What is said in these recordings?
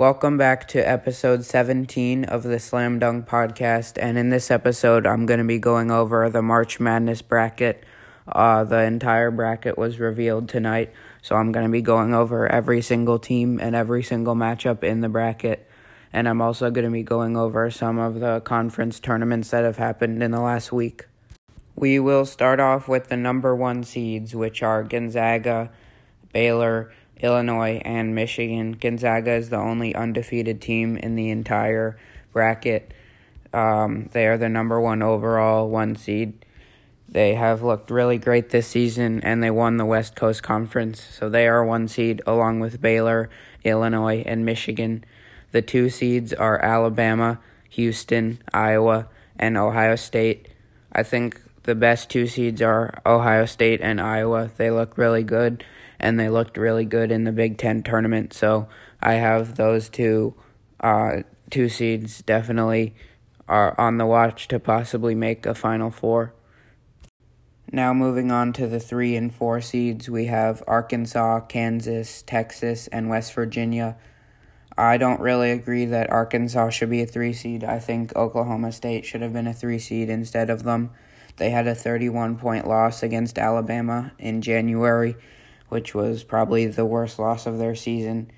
Welcome back to episode 17 of the Slam Dunk Podcast. And in this episode, I'm going to be going over the March Madness bracket. Uh, the entire bracket was revealed tonight, so I'm going to be going over every single team and every single matchup in the bracket. And I'm also going to be going over some of the conference tournaments that have happened in the last week. We will start off with the number one seeds, which are Gonzaga, Baylor, Illinois, and Michigan. Gonzaga is the only undefeated team in the entire bracket. Um, they are the number one overall one seed. They have looked really great this season, and they won the West Coast Conference. So they are one seed along with Baylor, Illinois, and Michigan. The two seeds are Alabama, Houston, Iowa, and Ohio State. I think the best two seeds are Ohio State and Iowa. They look really good and they looked really good in the Big Ten tournament. So I have those two uh, two seeds definitely are on the watch to possibly make a Final Four. Now moving on to the three and four seeds, we have Arkansas, Kansas, Texas, and West Virginia. I don't really agree that Arkansas should be a three seed. I think Oklahoma State should have been a three seed instead of them. They had a 31 point loss against Alabama in January, which was probably the worst loss of their season,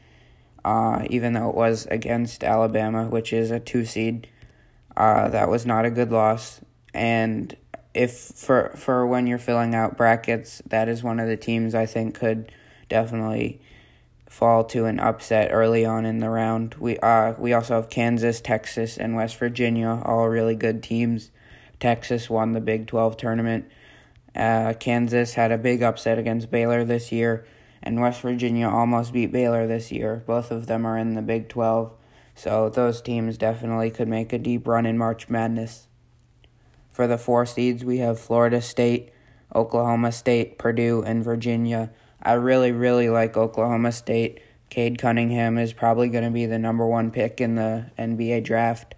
uh, even though it was against Alabama, which is a two seed. Uh, that was not a good loss. And if for for when you're filling out brackets, that is one of the teams I think could definitely fall to an upset early on in the round. We uh we also have Kansas, Texas, and West Virginia, all really good teams. Texas won the Big 12 tournament uh, Kansas had a big upset against Baylor this year, and West Virginia almost beat Baylor this year. Both of them are in the Big 12, so those teams definitely could make a deep run in March Madness. For the four seeds, we have Florida State, Oklahoma State, Purdue, and Virginia. I really, really like Oklahoma State. Cade Cunningham is probably going to be the number one pick in the NBA draft.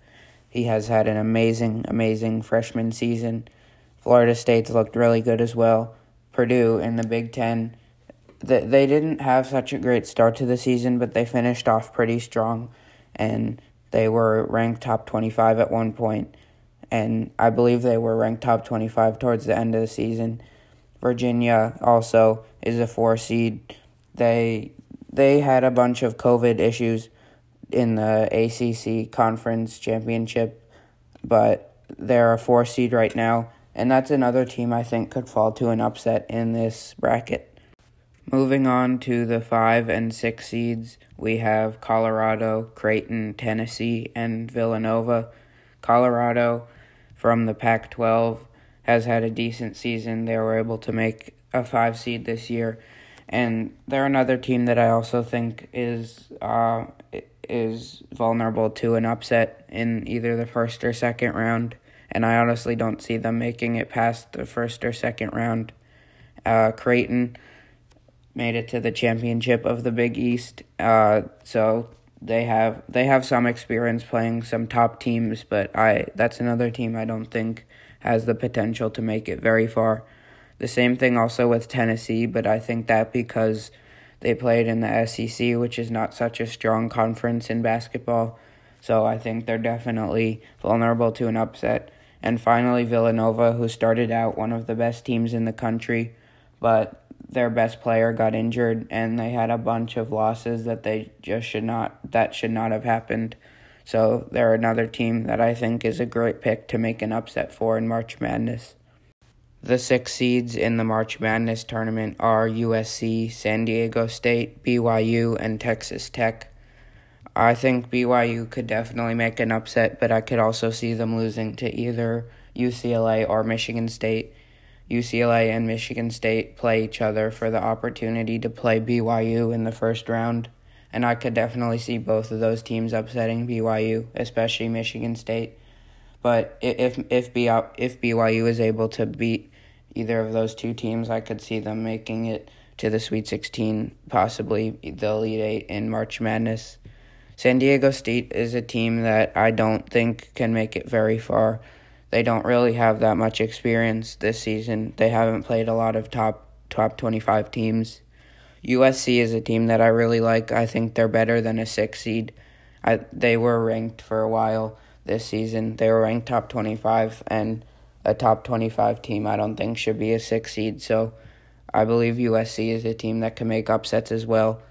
He has had an amazing, amazing freshman season Florida State's looked really good as well. Purdue in the Big Ten, they, they didn't have such a great start to the season, but they finished off pretty strong, and they were ranked top 25 at one point, and I believe they were ranked top 25 towards the end of the season. Virginia also is a four seed. They they had a bunch of COVID issues in the ACC conference championship, but they're a four seed right now and that's another team I think could fall to an upset in this bracket. Moving on to the 5 and 6 seeds, we have Colorado, Creighton, Tennessee, and Villanova. Colorado from the Pac 12 has had a decent season. They were able to make a 5 seed this year. And they're another team that I also think is uh, is vulnerable to an upset in either the first or second round and I honestly don't see them making it past the first or second round. Uh, Creighton made it to the championship of the Big East, uh, so they have they have some experience playing some top teams, but I that's another team I don't think has the potential to make it very far. The same thing also with Tennessee, but I think that because they played in the SEC, which is not such a strong conference in basketball, so I think they're definitely vulnerable to an upset. And finally, Villanova, who started out one of the best teams in the country, but their best player got injured and they had a bunch of losses that they just should not that should not have happened. So they're another team that I think is a great pick to make an upset for in March Madness. The six seeds in the March Madness tournament are USC, San Diego State, BYU, and Texas Tech. I think BYU could definitely make an upset, but I could also see them losing to either UCLA or Michigan State. UCLA and Michigan State play each other for the opportunity to play BYU in the first round, and I could definitely see both of those teams upsetting BYU, especially Michigan State. But if if if BYU is able to beat either of those two teams, I could see them making it to the Sweet 16, possibly the Elite Eight in March Madness. San Diego State is a team that I don't think can make it very far. They don't really have that much experience this season. They haven't played a lot of top top 25 teams. USC is a team that I really like. I think they're better than a 6 seed. I, they were ranked for a while this season. They were ranked top 25, and a top 25 team I don't think should be a six seed. So I believe USC is a team that can make upsets as well.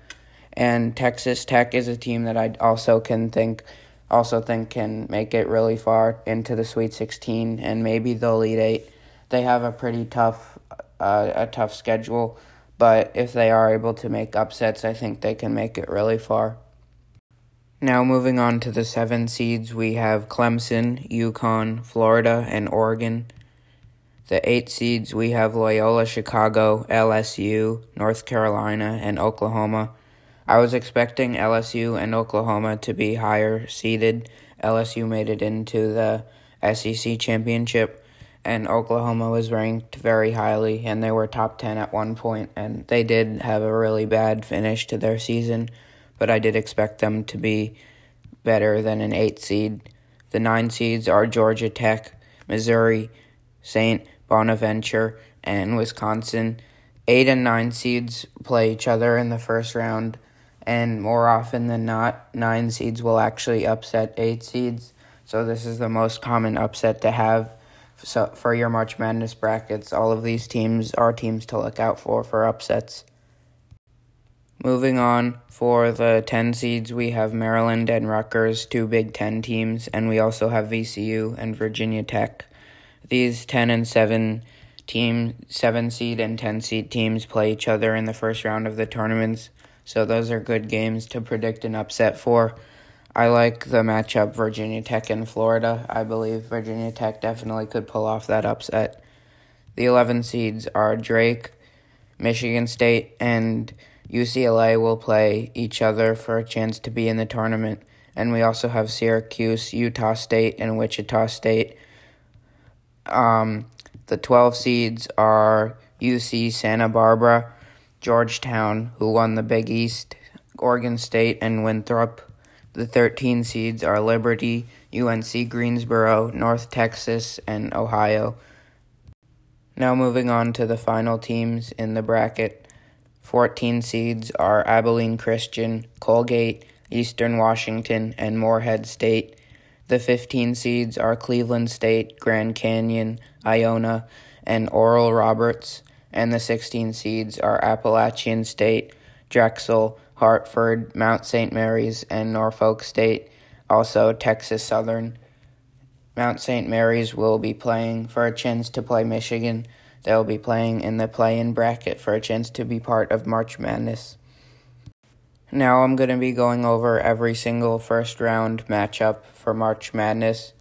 And Texas Tech is a team that I also can think also think can make it really far into the Sweet 16 and maybe the Elite 8. They have a pretty tough uh, a tough schedule, but if they are able to make upsets, I think they can make it really far. Now, moving on to the seven seeds, we have Clemson, UConn, Florida, and Oregon. The eight seeds, we have Loyola Chicago, LSU, North Carolina, and Oklahoma. I was expecting LSU and Oklahoma to be higher seeded. LSU made it into the SEC championship, and Oklahoma was ranked very highly, and they were top 10 at one point, and they did have a really bad finish to their season, but I did expect them to be better than an 8 seed. The 9 seeds are Georgia Tech, Missouri, St. Bonaventure, and Wisconsin. 8 and 9 seeds play each other in the first round and more often than not, nine seeds will actually upset eight seeds. So this is the most common upset to have. So for your March Madness brackets, all of these teams are teams to look out for for upsets. Moving on for the 10 seeds, we have Maryland and Rutgers, two Big 10 teams, and we also have VCU and Virginia Tech. These 10 and 7 team 7 seed and 10 seed teams play each other in the first round of the tournaments. So those are good games to predict an upset for. I like the matchup Virginia Tech and Florida. I believe Virginia Tech definitely could pull off that upset. The 11 seeds are Drake, Michigan State, and UCLA will play each other for a chance to be in the tournament. And we also have Syracuse, Utah State, and Wichita State. Um, the 12 seeds are UC Santa Barbara, Georgetown, who won the Big East, Oregon State, and Winthrop. The 13 seeds are Liberty, UNC Greensboro, North Texas, and Ohio. Now moving on to the final teams in the bracket. 14 seeds are Abilene Christian, Colgate, Eastern Washington, and Morehead State. The 15 seeds are Cleveland State, Grand Canyon, Iona, and Oral Roberts and the 16 seeds are Appalachian State, Drexel, Hartford, Mount St. Mary's, and Norfolk State. Also, Texas Southern. Mount St. Mary's will be playing for a chance to play Michigan. They'll be playing in the play in bracket for a chance to be part of March Madness. Now I'm going to be going over every single first round matchup for March Madness.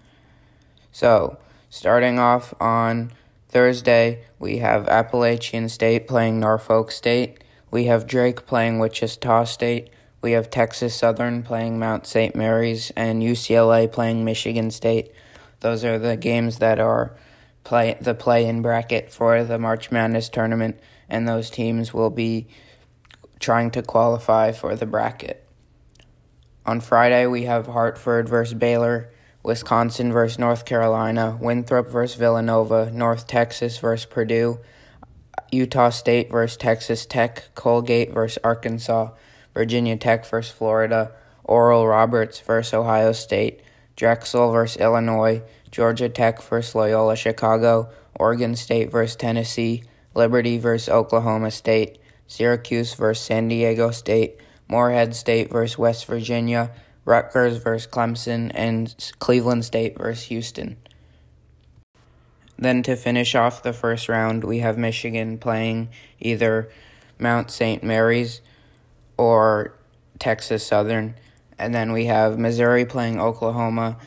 So, starting off on Thursday, we have Appalachian State playing Norfolk State. We have Drake playing Wichita State. We have Texas Southern playing Mount St. Mary's and UCLA playing Michigan State. Those are the games that are play the play in bracket for the March Madness tournament and those teams will be trying to qualify for the bracket. On Friday we have Hartford versus Baylor. Wisconsin versus North Carolina, Winthrop versus Villanova, North Texas versus Purdue, Utah State versus Texas Tech, Colgate versus Arkansas, Virginia Tech versus Florida, Oral Roberts versus Ohio State, Drexel versus Illinois, Georgia Tech versus Loyola Chicago, Oregon State versus Tennessee, Liberty versus Oklahoma State, Syracuse versus San Diego State, Morehead State versus West Virginia, Rutgers versus Clemson, and Cleveland State versus Houston. Then to finish off the first round, we have Michigan playing either Mount St. Mary's or Texas Southern. And then we have Missouri playing Oklahoma,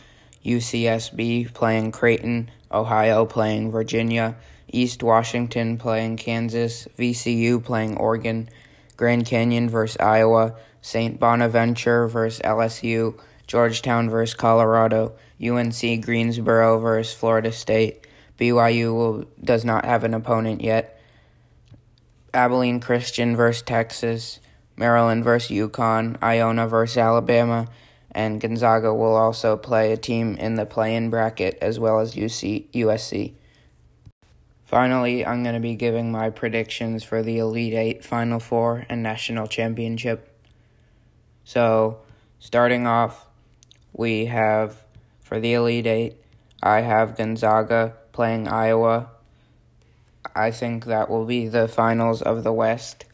UCSB playing Creighton, Ohio playing Virginia, East Washington playing Kansas, VCU playing Oregon, Grand Canyon versus Iowa, St. Bonaventure versus LSU, Georgetown versus Colorado, UNC Greensboro versus Florida State. BYU will, does not have an opponent yet. Abilene Christian versus Texas, Maryland versus UConn, Iona versus Alabama, and Gonzaga will also play a team in the play-in bracket as well as UC, USC. Finally, I'm going to be giving my predictions for the Elite Eight, Final Four, and National Championship. So, starting off, we have for the Elite Eight, I have Gonzaga playing Iowa. I think that will be the finals of the West.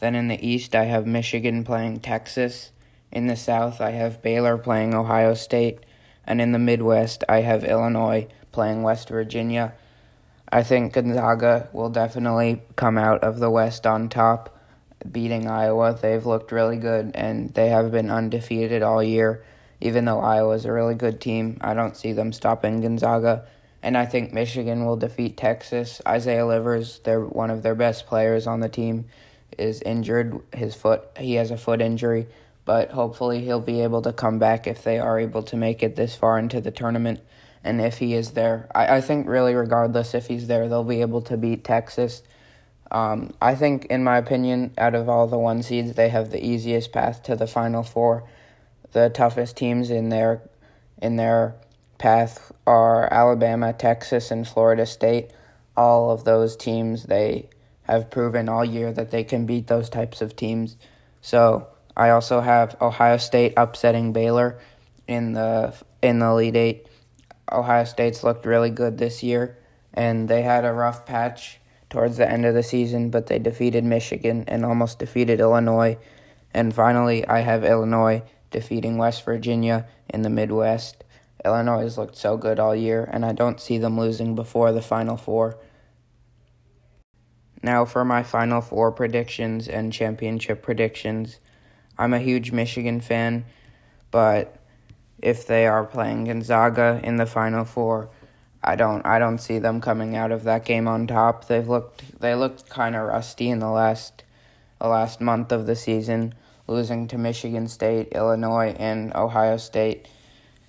Then in the East, I have Michigan playing Texas. In the South, I have Baylor playing Ohio State. And in the Midwest, I have Illinois playing West Virginia. I think Gonzaga will definitely come out of the West on top, beating Iowa. They've looked really good and they have been undefeated all year. Even though Iowa's a really good team, I don't see them stopping Gonzaga. And I think Michigan will defeat Texas. Isaiah Livers, they're one of their best players on the team, is injured. His foot, he has a foot injury, but hopefully he'll be able to come back if they are able to make it this far into the tournament. And if he is there, I, I think really regardless if he's there, they'll be able to beat Texas. Um, I think, in my opinion, out of all the one seeds, they have the easiest path to the Final Four. The toughest teams in their in their path are Alabama, Texas, and Florida State. All of those teams, they have proven all year that they can beat those types of teams. So I also have Ohio State upsetting Baylor in the in the Elite Eight. Ohio State's looked really good this year, and they had a rough patch towards the end of the season, but they defeated Michigan and almost defeated Illinois. And finally, I have Illinois defeating West Virginia in the Midwest. Illinois has looked so good all year, and I don't see them losing before the Final Four. Now, for my Final Four predictions and championship predictions. I'm a huge Michigan fan, but if they are playing Gonzaga in the Final Four, I don't I don't see them coming out of that game on top. They've looked they looked kind of rusty in the last the last month of the season, losing to Michigan State, Illinois, and Ohio State.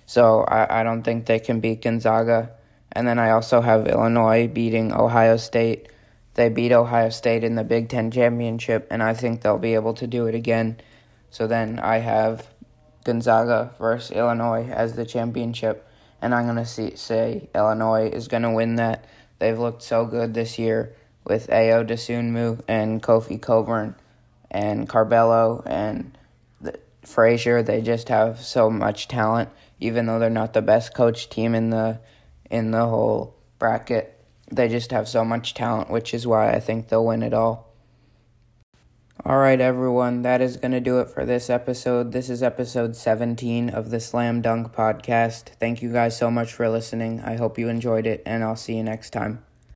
So I, I don't think they can beat Gonzaga. And then I also have Illinois beating Ohio State. They beat Ohio State in the Big Ten championship, and I think they'll be able to do it again. So then I have Gonzaga versus Illinois as the championship, and I'm gonna see, say Illinois is gonna win that. They've looked so good this year with Ayo Dosunmu and Kofi Cockburn and Curbelo and the, Frazier. They just have so much talent, even though they're not the best coach team in the in the whole bracket. They just have so much talent, which is why I think they'll win it all. All right, everyone, that is going to do it for this episode. This is episode 17 of the Slam Dunk Podcast. Thank you guys so much for listening. I hope you enjoyed it, and I'll see you next time.